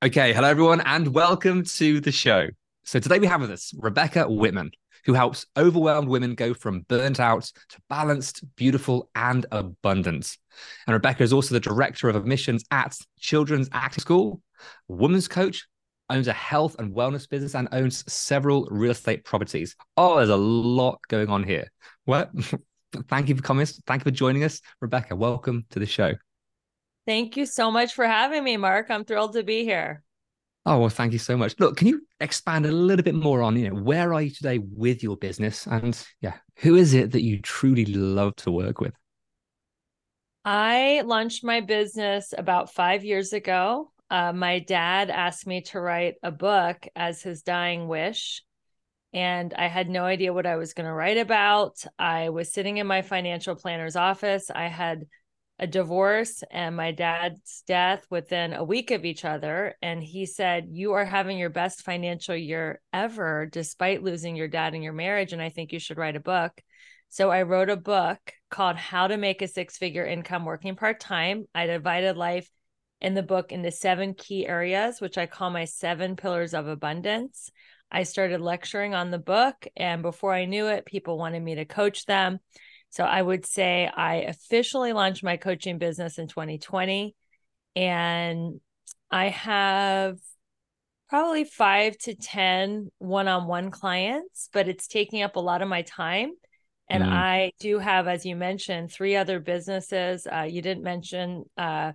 Okay, hello everyone, and welcome to the show. So today we have with us Rebecca Whitman, who helps overwhelmed women go from burnt out to balanced, beautiful, and abundant. And Rebecca is also the director of admissions at Children's Acting School, women's coach, owns a health and wellness business, and owns several real estate properties. Oh, there's a lot going on here. Well, thank you for coming. Thank you for joining us, Rebecca. Welcome to the show. Thank you so much for having me, Mark. I'm thrilled to be here. Oh, well, thank you so much. Look, can you expand a little bit more on, you know, where are you today with your business? And yeah, who is it that you truly love to work with? I launched my business about five years ago. Uh, my dad asked me to write a book as his dying wish. And I had no idea what I was going to write about. I was sitting in my financial planner's office. I had a divorce and my dad's death within a week of each other. And he said, You are having your best financial year ever, despite losing your dad in your marriage. And I think you should write a book. So I wrote a book called How to Make a Six Figure Income Working Part Time. I divided life in the book into seven key areas, which I call my seven pillars of abundance. I started lecturing on the book, and before I knew it, people wanted me to coach them. So I would say I officially launched my coaching business in 2020, and I have probably five to 10 one on one clients, but it's taking up a lot of my time. And Mm. I do have, as you mentioned, three other businesses. Uh, you didn't mention, uh,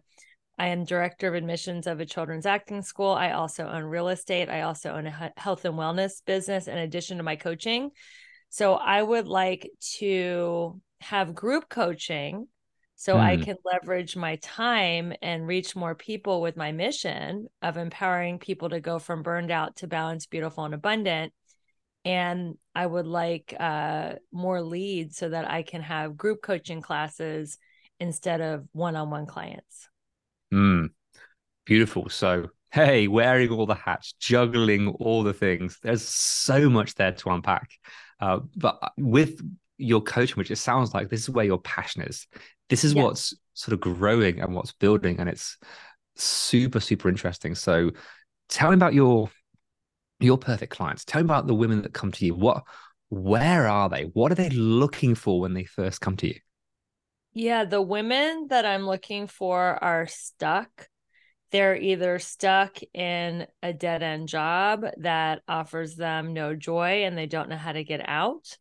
I am director of admissions of a children's acting school. I also own real estate. I also own a health and wellness business in addition to my coaching. So I would like to have group coaching so I Mm. can leverage my time and reach more people with my mission of empowering people to go from burned out to balanced, beautiful, and abundant. And I would like uh, more leads so that I can have group coaching classes instead of one on one clients. Mm, beautiful. So, hey, wearing all the hats, juggling all the things. There's so much there to unpack. Uh, but with your coaching, which it sounds like this is where your passion is. This is Yeah. what's sort of growing and what's building, and it's super, super interesting. So, tell me about your your perfect clients. Tell me about the women that come to you. What, where are they? What are they looking for when they first come to you? Yeah, the women that I'm looking for are stuck. They're either stuck in a dead end job that offers them no joy and they don't know how to get out.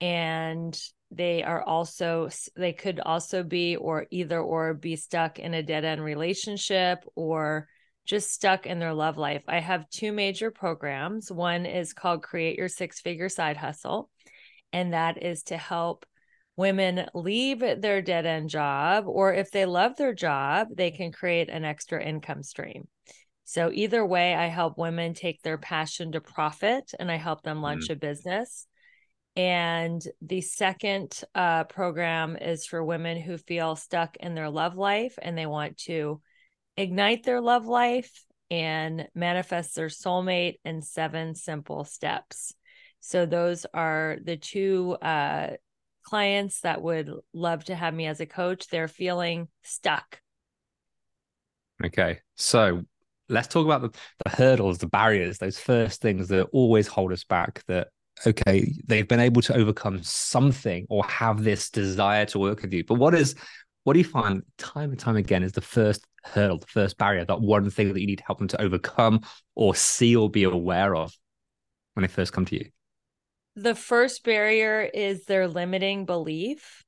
And they are also, they could also be, or either or be stuck in a dead end relationship or just stuck in their love life. I have two major programs. One is called Create Your Six Figure Side Hustle, and that is to help women leave their dead end job, or if they love their job, they can create an extra income stream. So, either way, I help women take their passion to profit and I help them launch a business. And the second uh, program is for women who feel stuck in their love life and they want to ignite their love life and manifest their soulmate in seven simple steps. So, those are the two uh, clients that would love to have me as a coach. They're feeling stuck. Okay. So let's talk about the, the hurdles, the barriers, those first things that always hold us back that okay, they've been able to overcome something or have this desire to work with you. But what is what do you find time and time again is the first hurdle, the first barrier, that one thing that you need to help them to overcome or see or be aware of when they first come to you? The first barrier is their limiting belief.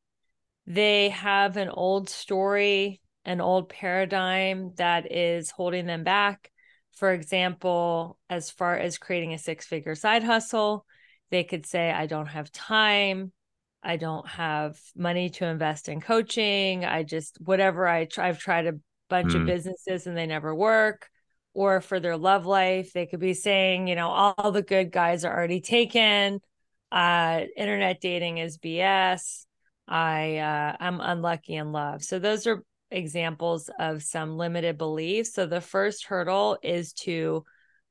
They have an old story, an old paradigm that is holding them back. For example, as far as creating a six figure side hustle, they could say, I don't have time. I don't have money to invest in coaching. I just, whatever I try, I've tried a bunch mm. of businesses and they never work. Or for their love life, they could be saying, you know, all the good guys are already taken. Uh, internet dating is BS. I uh, I'm unlucky in love. So those are examples of some limited beliefs. So the first hurdle is to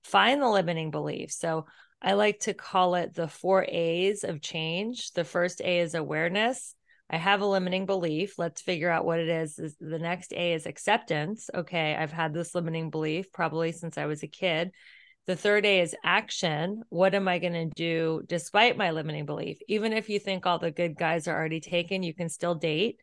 find the limiting belief. So I like to call it the four A's of change. The first A is awareness. I have a limiting belief. Let's figure out what it is. The next A is acceptance. Okay, I've had this limiting belief probably since I was a kid. The third A is action. What am I going to do despite my limiting belief? Even if you think all the good guys are already taken, you can still date.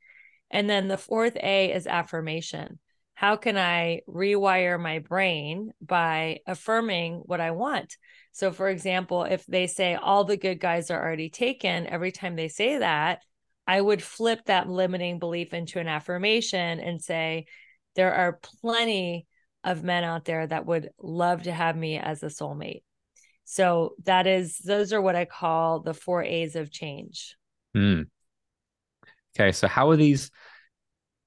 And then the fourth A is affirmation. How can I rewire my brain by affirming what I want? So, for example, if they say all the good guys are already taken, every time they say that, I would flip that limiting belief into an affirmation and say, there are plenty of men out there that would love to have me as a soulmate. So that is those are what I call the four A's of change. Mm. Okay, so how are these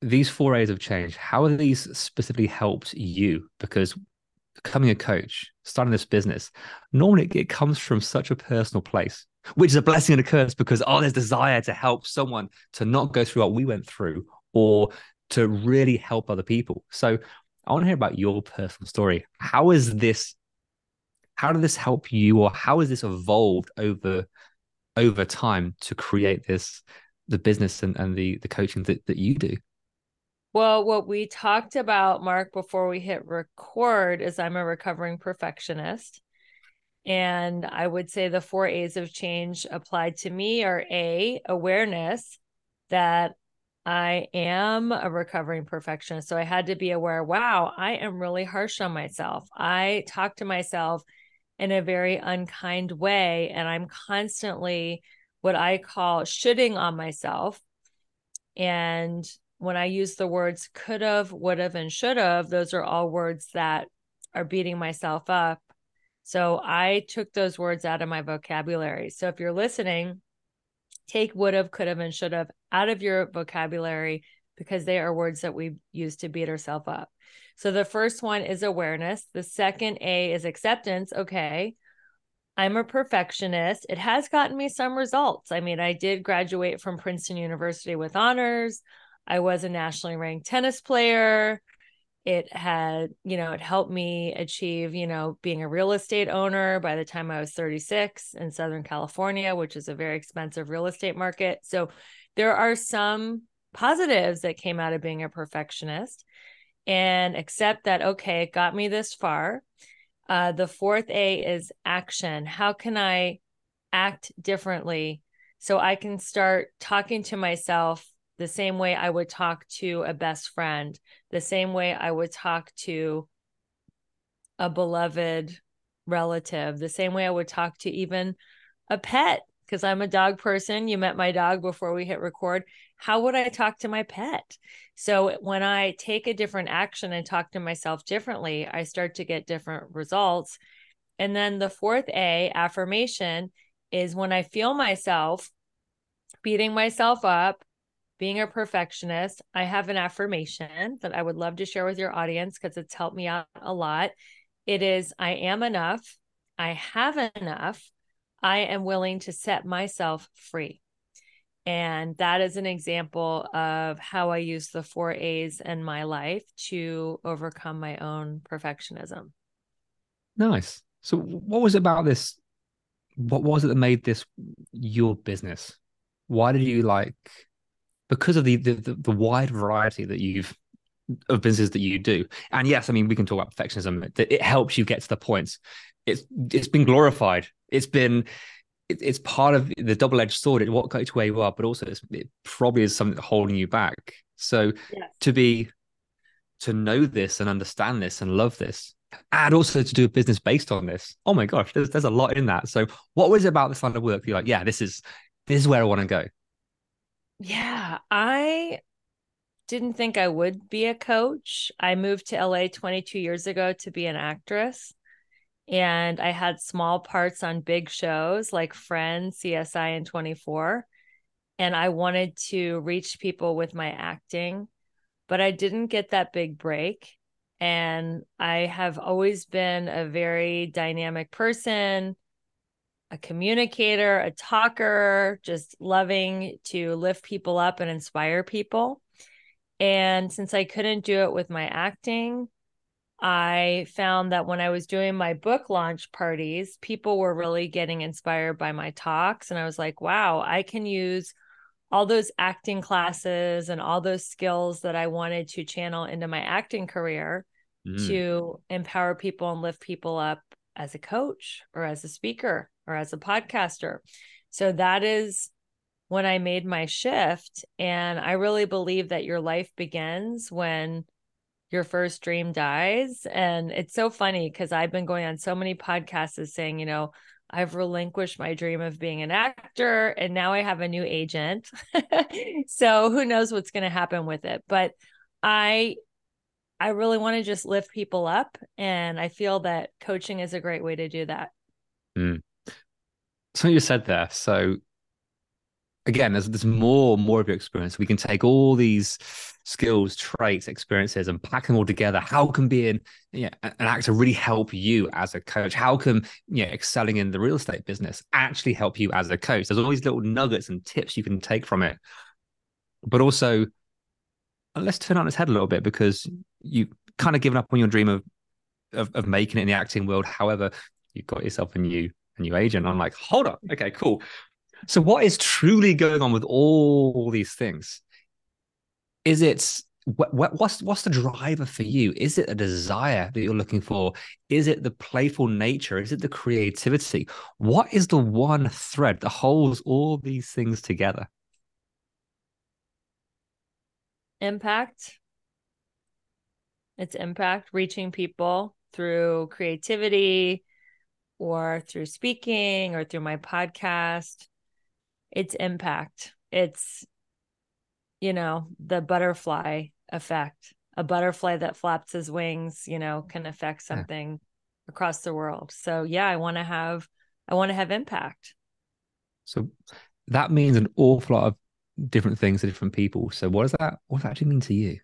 these four A's of change? How are these specifically helped you? Because becoming a coach, starting this business, normally it comes from such a personal place, which is a blessing and a curse because oh, there's desire to help someone to not go through what we went through or to really help other people. So I want to hear about your personal story. How is this? How did this help you, or how has this evolved over over time to create this the business and, and the the coaching that, that you do? Well, what we talked about, Mark, before we hit record is I'm a recovering perfectionist. And I would say the four A's of change applied to me are A, awareness that I am a recovering perfectionist. So I had to be aware wow, I am really harsh on myself. I talk to myself in a very unkind way. And I'm constantly what I call shitting on myself. And when I use the words could have, would have, and should have, those are all words that are beating myself up. So I took those words out of my vocabulary. So if you're listening, take would have, could have, and should have out of your vocabulary because they are words that we use to beat ourselves up. So the first one is awareness. The second A is acceptance. Okay. I'm a perfectionist. It has gotten me some results. I mean, I did graduate from Princeton University with honors. I was a nationally ranked tennis player it had you know it helped me achieve you know being a real estate owner by the time i was 36 in southern california which is a very expensive real estate market. So there are some positives that came out of being a perfectionist and accept that okay it got me this far. Uh, the fourth a is action. How can i act differently so i can start talking to myself the same way I would talk to a best friend, the same way I would talk to a beloved relative, the same way I would talk to even a pet, because I'm a dog person. You met my dog before we hit record. How would I talk to my pet? So when I take a different action and talk to myself differently, I start to get different results. And then the fourth A, affirmation, is when I feel myself beating myself up being a perfectionist, I have an affirmation that I would love to share with your audience because it's helped me out a lot. It is I am enough. I have enough. I am willing to set myself free. And that is an example of how I use the four A's in my life to overcome my own perfectionism. Nice. So, what was about this? What was it that made this your business? Why did you like because of the, the the, wide variety that you've of businesses that you do. And yes, I mean we can talk about perfectionism. It, it helps you get to the points. It's it's been glorified. It's been it, it's part of the double edged sword. It what got you where you are, but also it probably is something holding you back. So Yes. to be to know this and understand this and love this and also to do a business based on this oh my gosh there's, there's a lot in that so what was it about this line of work you're like yeah this is this is where i want to go Yeah, I didn't think I would be a coach. I moved to LA 22 years ago to be an actress, and I had small parts on big shows like Friends, CSI, and 24. And I wanted to reach people with my acting, but I didn't get that big break. And I have always been a very dynamic person a communicator, a talker, just loving to lift people up and inspire people. And since I couldn't do it with my acting, I found that when I was doing my book launch parties, people were really getting inspired by my talks. And I was like, wow, I can use all those acting classes and all those skills that I wanted to channel into my acting career Mm. to empower people and lift people up as a coach or as a speaker or as a podcaster. So that is when I made my shift. And I really believe that your life begins when your first dream dies. And it's so funny because I've been going on so many podcasts as saying, you know, I've relinquished my dream of being an actor and now I have a new agent. so who knows what's going to happen with it. But I I really want to just lift people up. And I feel that coaching is a great way to do that. Mm. Something you said there so again there's, there's more more of your experience. We can take all these skills traits experiences and pack them all together. How can being yeah, an actor really help you as a coach? How can yeah excelling in the real estate business actually help you as a coach? There's all these little nuggets and tips you can take from it. But also uh, let's turn on its head a little bit because you've kind of given up on your dream of, of of making it in the acting world. However you've got yourself a new a new agent. I'm like hold on okay cool. So what is truly going on with all these things? Is it what, what, what's what's the driver for you? Is it a desire that you're looking for? Is it the playful nature? Is it the creativity? What is the one thread that holds all these things together? Impact. It's impact, reaching people through creativity or through speaking or through my podcast. It's impact. It's, you know, the butterfly effect. A butterfly that flaps his wings, you know, can affect Yeah. something across the world. So yeah, I want to have I want to have impact. so that means an awful lot of different things to different people so what does that what does that actually mean to you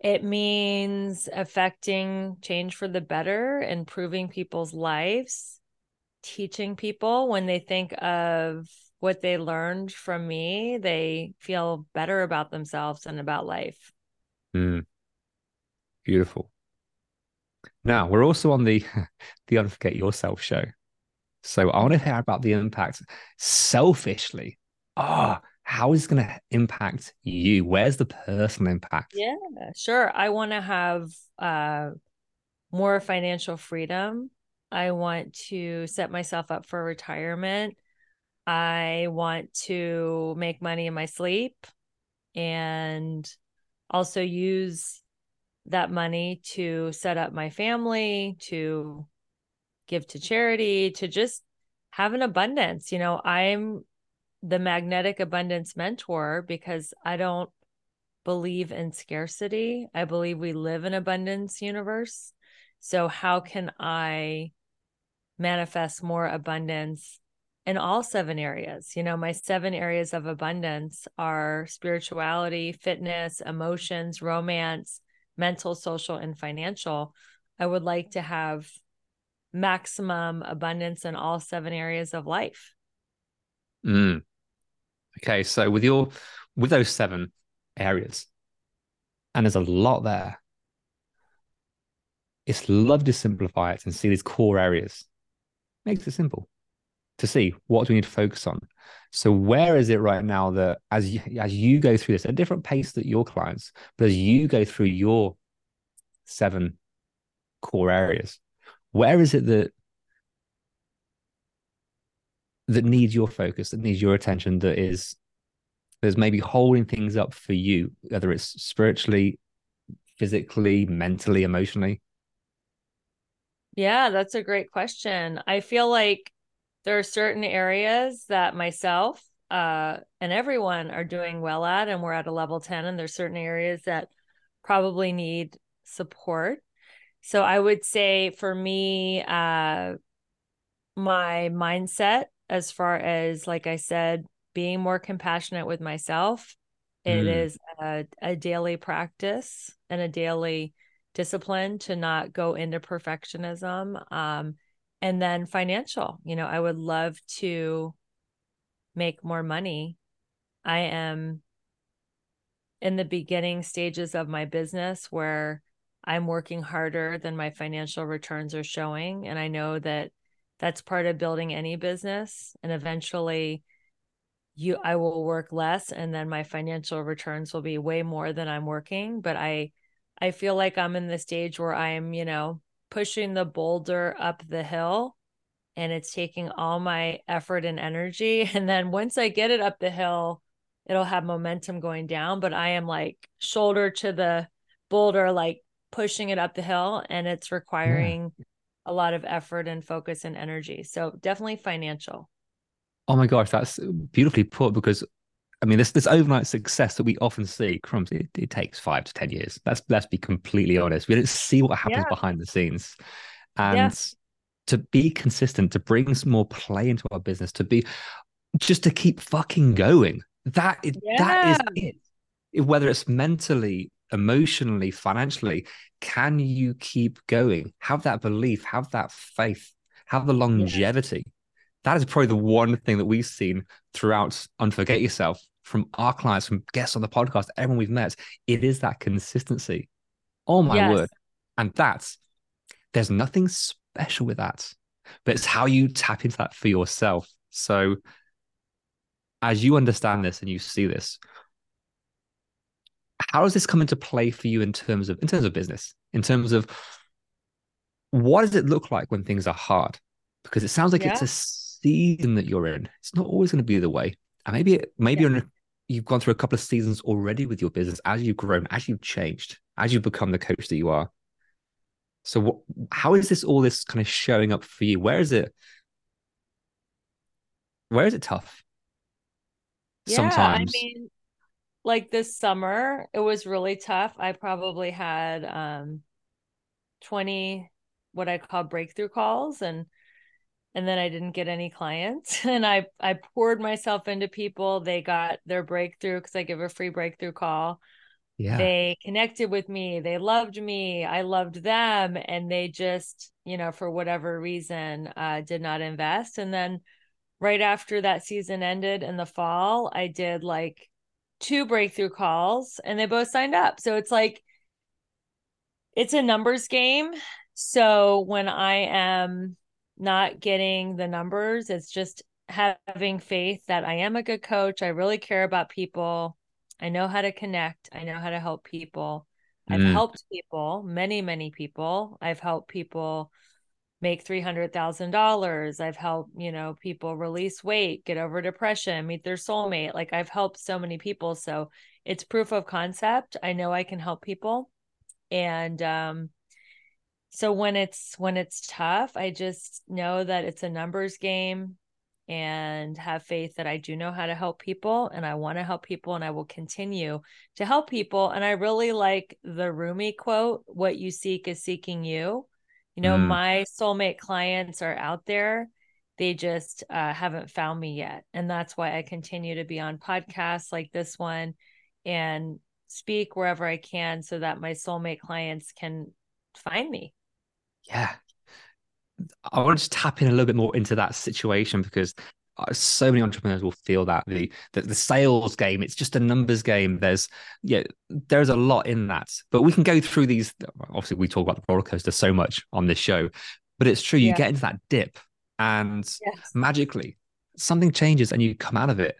It means affecting change for the better, improving people's lives, teaching people when they think of what they learned from me, they feel better about themselves and about life. Mm. Beautiful. Now we're also on the the Unforget Yourself show. So I want to hear about the impact selfishly. Ah, how is it going to impact you? Where's the personal impact? Yeah, sure. I want to have uh, more financial freedom. I want to set myself up for retirement. I want to make money in my sleep and also use that money to set up my family, to give to charity, to just have an abundance. You know, I'm the magnetic abundance mentor because I don't believe in scarcity. I believe we live in abundance universe. So how can I manifest more abundance in all seven areas? You know, my seven areas of abundance are spirituality, fitness, emotions, romance, mental, social, and financial. I would like to have maximum abundance in all seven areas of life. Mm. Okay, so with your with those seven areas, and there's a lot there. It's love to simplify it and see these core areas. Makes it simple to see what do we need to focus on. So where is it right now that as you, as you go through this at a different pace that your clients, but as you go through your seven core areas, where is it that that needs your focus, that needs your attention, that is there's maybe holding things up for you, whether it's spiritually, physically, mentally, emotionally? Yeah, that's a great question. I feel like there are certain areas that myself uh, and everyone are doing well at, and we're at a level 10, and there's certain areas that probably need support. So I would say for me, uh, my mindset, as far as, like I said, being more compassionate with myself, it Mm. is a, a daily practice and a daily discipline to not go into perfectionism. Um, and then financial, you know, I would love to make more money. I am in the beginning stages of my business where I'm working harder than my financial returns are showing. And I know that that's part of building any business. And eventually, you I will work less and then my financial returns will be way more than I'm working. But I I feel like I'm in the stage where I am, you know, pushing the boulder up the hill and it's taking all my effort and energy. And then once I get it up the hill, it'll have momentum going down. But I am like shoulder to the boulder, like pushing it up the hill, and it's requiring yeah. A lot of effort and focus and energy. So definitely financial. Oh my gosh, that's beautifully put because I mean, this this overnight success that we often see, crumbs, it, it takes five to ten years. Let's let's be completely honest. We don't see what happens yeah. behind the scenes, and yeah. to be consistent, to bring some more play into our business, to be just to keep fucking going. That is, yeah. that is it. Whether it's mentally, emotionally, financially, can you keep going? Have that belief, have that faith, have the longevity. That is probably the one thing that we've seen throughout Unforget Yourself from our clients, from guests on the podcast, everyone we've met. It is that consistency. Oh my yes. word. And that's, there's nothing special with that, but it's how you tap into that for yourself. So, as you understand this and you see this, how does this come into play for you in terms of in terms of business? In terms of what does it look like when things are hard? Because it sounds like yeah. it's a season that you're in. It's not always going to be the way. And maybe it, maybe yeah. you've gone through a couple of seasons already with your business as you've grown as you've changed as you've become the coach that you are. So what, how is this all this kind of showing up for you? Where is it? Where is it tough? Yeah, sometimes. i mean like this summer it was really tough. I probably had um 20 what i call breakthrough calls and and then i didn't get any clients. And i i poured myself into people. They got their breakthrough because i give a free breakthrough call. Yeah. They connected with me. They loved me. I loved them. And they just you know for whatever reason uh did not invest. And then right after that season ended in the fall i did like two breakthrough calls and they both signed up. So it's like it's a numbers game. So when I am not getting the numbers, it's just having faith that I am a good coach. I really care about people. I know how to connect. I know how to help people. I've mm. helped people, many, many people. I've helped people make $300,000. I've helped, you know, people release weight, get over depression, meet their soulmate. Like I've helped so many people. So it's proof of concept. I know I can help people. And um so when it's when it's tough, I just know that it's a numbers game and have faith that I do know how to help people and I want to help people and I will continue to help people. And I really like the Rumi quote, what you seek is seeking you you know, mm. my soulmate clients are out there. They just uh, haven't found me yet. And that's why I continue to be on podcasts like this one and speak wherever I can so that my soulmate clients can find me. Yeah. I want to just tap in a little bit more into that situation because Uh, so many entrepreneurs will feel that the, the the sales game it's just a numbers game. There's yeah there's a lot in that. But we can go through these obviously we talk about the roller coaster so much on this show but it's true you yeah. get into that dip and yes. magically something changes and you come out of it.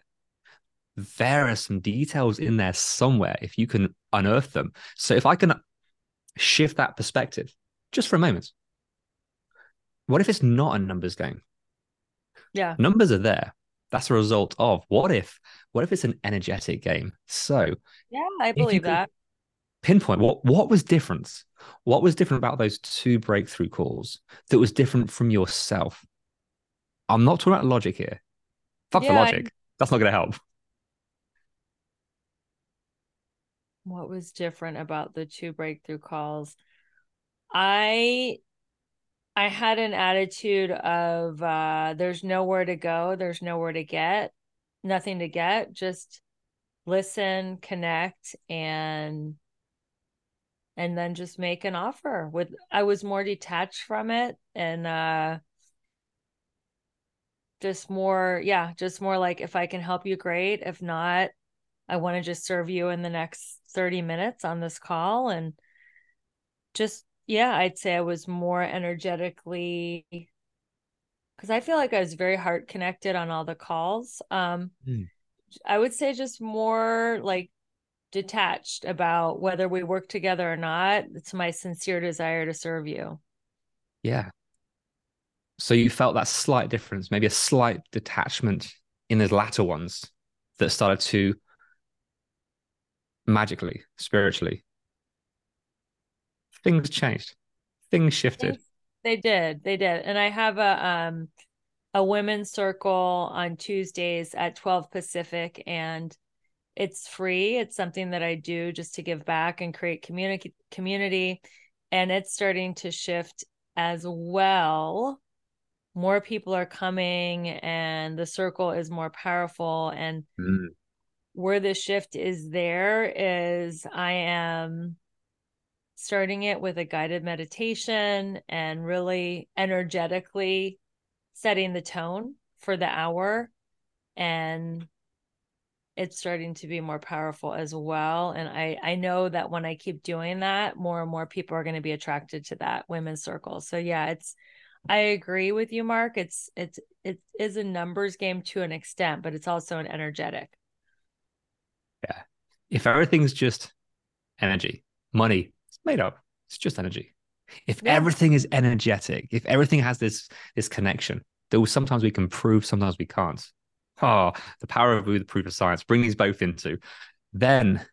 There are some details in there somewhere if you can unearth them. So if i can shift that perspective just for a moment what if it's not a numbers game yeah. Numbers are there. That's a result of what if? What if it's an energetic game? So yeah, I believe that. Pinpoint what what was different? What was different about those two breakthrough calls that was different from yourself? I'm not talking about logic here. Fuck yeah, the logic. I... That's not going to help. What was different about the two breakthrough calls? I I had an attitude of uh there's nowhere to go, there's nowhere to get, nothing to get, just listen, connect and and then just make an offer with I was more detached from it and uh just more yeah, just more like if I can help you great, if not I want to just serve you in the next 30 minutes on this call and just yeah, I'd say I was more energetically because I feel like I was very heart connected on all the calls. Um, mm. I would say just more like detached about whether we work together or not. It's my sincere desire to serve you. Yeah. So you felt that slight difference, maybe a slight detachment in the latter ones that started to magically, spiritually things changed. Things shifted. They did. They did. And I have a um a women's circle on Tuesdays at 12 Pacific and it's free. It's something that I do just to give back and create community community and it's starting to shift as well. More people are coming and the circle is more powerful and mm. where the shift is there is I am starting it with a guided meditation and really energetically setting the tone for the hour. And it's starting to be more powerful as well. And i i know that when i keep doing that more and more people are going to be attracted to that women's circle. So yeah it's i agree with you mark. It's it's it is a numbers game to an extent but it's also an energetic. Yeah. If everything's just energy money made up. It's just energy. If yeah. everything is energetic, if everything has this this connection, though sometimes we can prove, sometimes we can't. Oh, the power of the proof of science. Bring these both into, then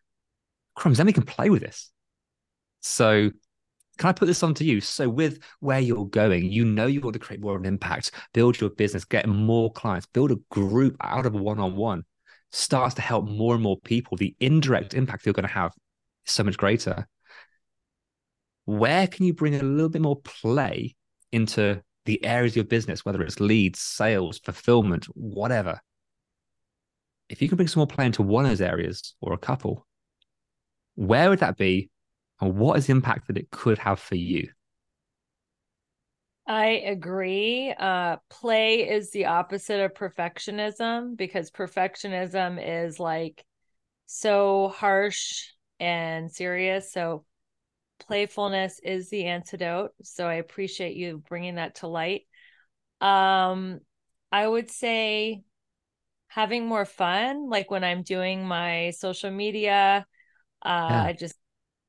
crumbs. Then we can play with this. So can I put this on to you? So, with where you're going, you know you want to create more of an impact, build your business, get more clients, build a group out of a one on one, starts to help more and more people. The indirect impact you're going to have is so much greater where can you bring a little bit more play into the areas of your business, whether it's leads, sales, fulfillment, whatever? If you can bring some more play into one of those areas or a couple, where would that be? And what is the impact that it could have for you? I agree. Uh, play is the opposite of perfectionism because perfectionism is like so harsh and serious. So playfulness is the antidote. So I appreciate you bringing that to light. Um, I would say having more fun, like when I'm doing my social media, uh, yeah. just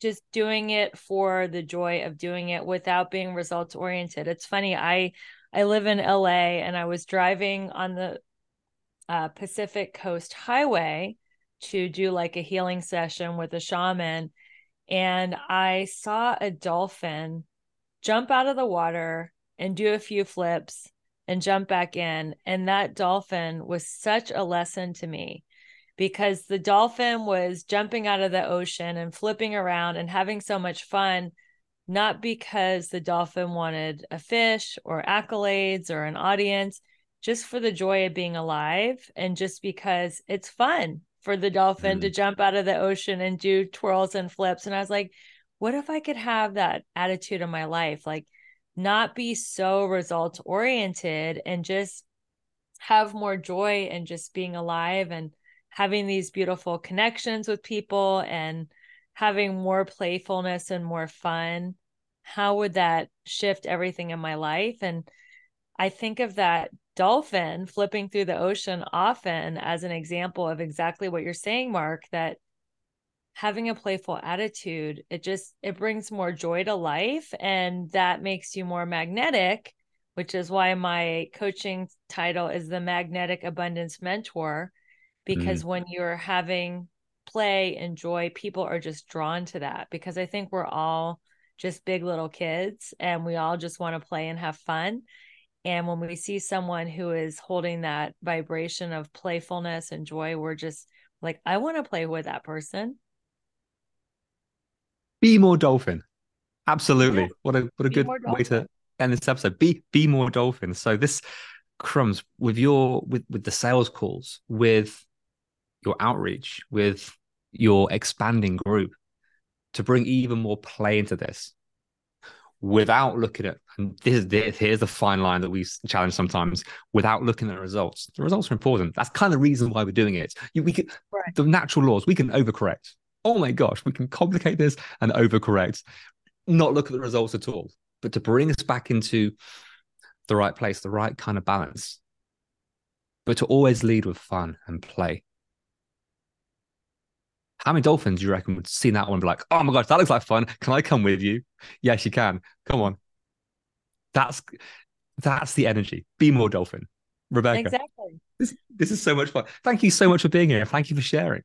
just doing it for the joy of doing it without being results oriented. It's funny. I I live in LA and I was driving on the uh, Pacific Coast Highway to do like a healing session with a shaman and I saw a dolphin jump out of the water and do a few flips and jump back in. And that dolphin was such a lesson to me because the dolphin was jumping out of the ocean and flipping around and having so much fun, not because the dolphin wanted a fish or accolades or an audience, just for the joy of being alive and just because it's fun for the dolphin mm. to jump out of the ocean and do twirls and flips. And I was like, what if I could have that attitude in my life? Like, not be so results oriented and just have more joy and just being alive and having these beautiful connections with people and having more playfulness and more fun. How would that shift everything in my life? And I think of that dolphin flipping through the ocean often as an example of exactly what you're saying mark that having a playful attitude it just it brings more joy to life and that makes you more magnetic which is why my coaching title is the Magnetic Abundance Mentor. Because mm-hmm. when you're having play and joy, people are just drawn to that. Because I think we're all just big little kids and we all just want to play and have fun. And when we see someone who is holding that vibration of playfulness and joy, we're just like, I want to play with that person. Be more dolphin. Absolutely. Yeah. What a what a Be good way to end this episode. Be be more dolphin. So this crumbs with your with with the sales calls, with your outreach, with your expanding group to bring even more play into this without looking at and this is this, here's the fine line that we challenge sometimes without looking at the results. The results are important. That's kind of the reason why we're doing it. You, we can Right. the natural laws we can overcorrect. Oh my gosh we can complicate this and overcorrect not look at the results at all. But to bring us back into the right place the right kind of balance but to always lead with fun and play how many dolphins do you reckon would see that one and be like, oh my gosh, that looks like fun. Can I come with you? Yes, you can. Come on. That's that's the energy. Be more dolphin. Rebecca. Exactly. This this is so much fun. Thank you so much for being here. Thank you for sharing.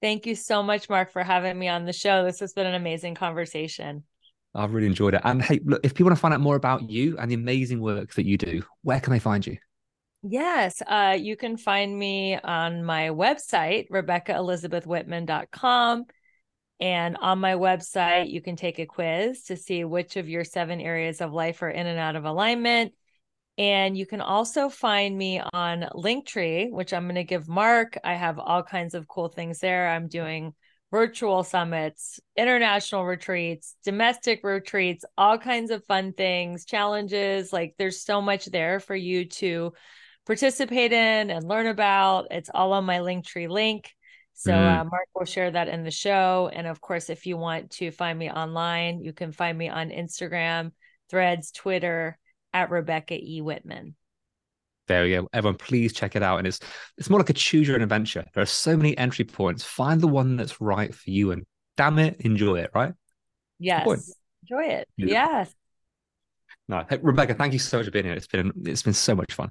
Thank you so much, Mark, for having me on the show. This has been an amazing conversation. I've really enjoyed it. And hey, look, if people want to find out more about you and the amazing work that you do, where can they find you? Yes, uh, you can find me on my website, RebeccaElizabethWhitman.com. And on my website, you can take a quiz to see which of your seven areas of life are in and out of alignment. And you can also find me on Linktree, which I'm going to give Mark. I have all kinds of cool things there. I'm doing virtual summits, international retreats, domestic retreats, all kinds of fun things, challenges. Like there's so much there for you to participate in and learn about. It's all on my Linktree link. So Mm. uh, Mark will share that in the show. And of course, if you want to find me online, you can find me on Instagram, Threads, Twitter at Rebecca E. Whitman. There we go. Everyone, please check it out. And it's it's more like a choose your own adventure. There are so many entry points. Find the one that's right for you and damn it, enjoy it, right? Yes. Enjoy it. Yeah. Yes. No, hey, Rebecca, thank you so much for being here. It's been it's been so much fun.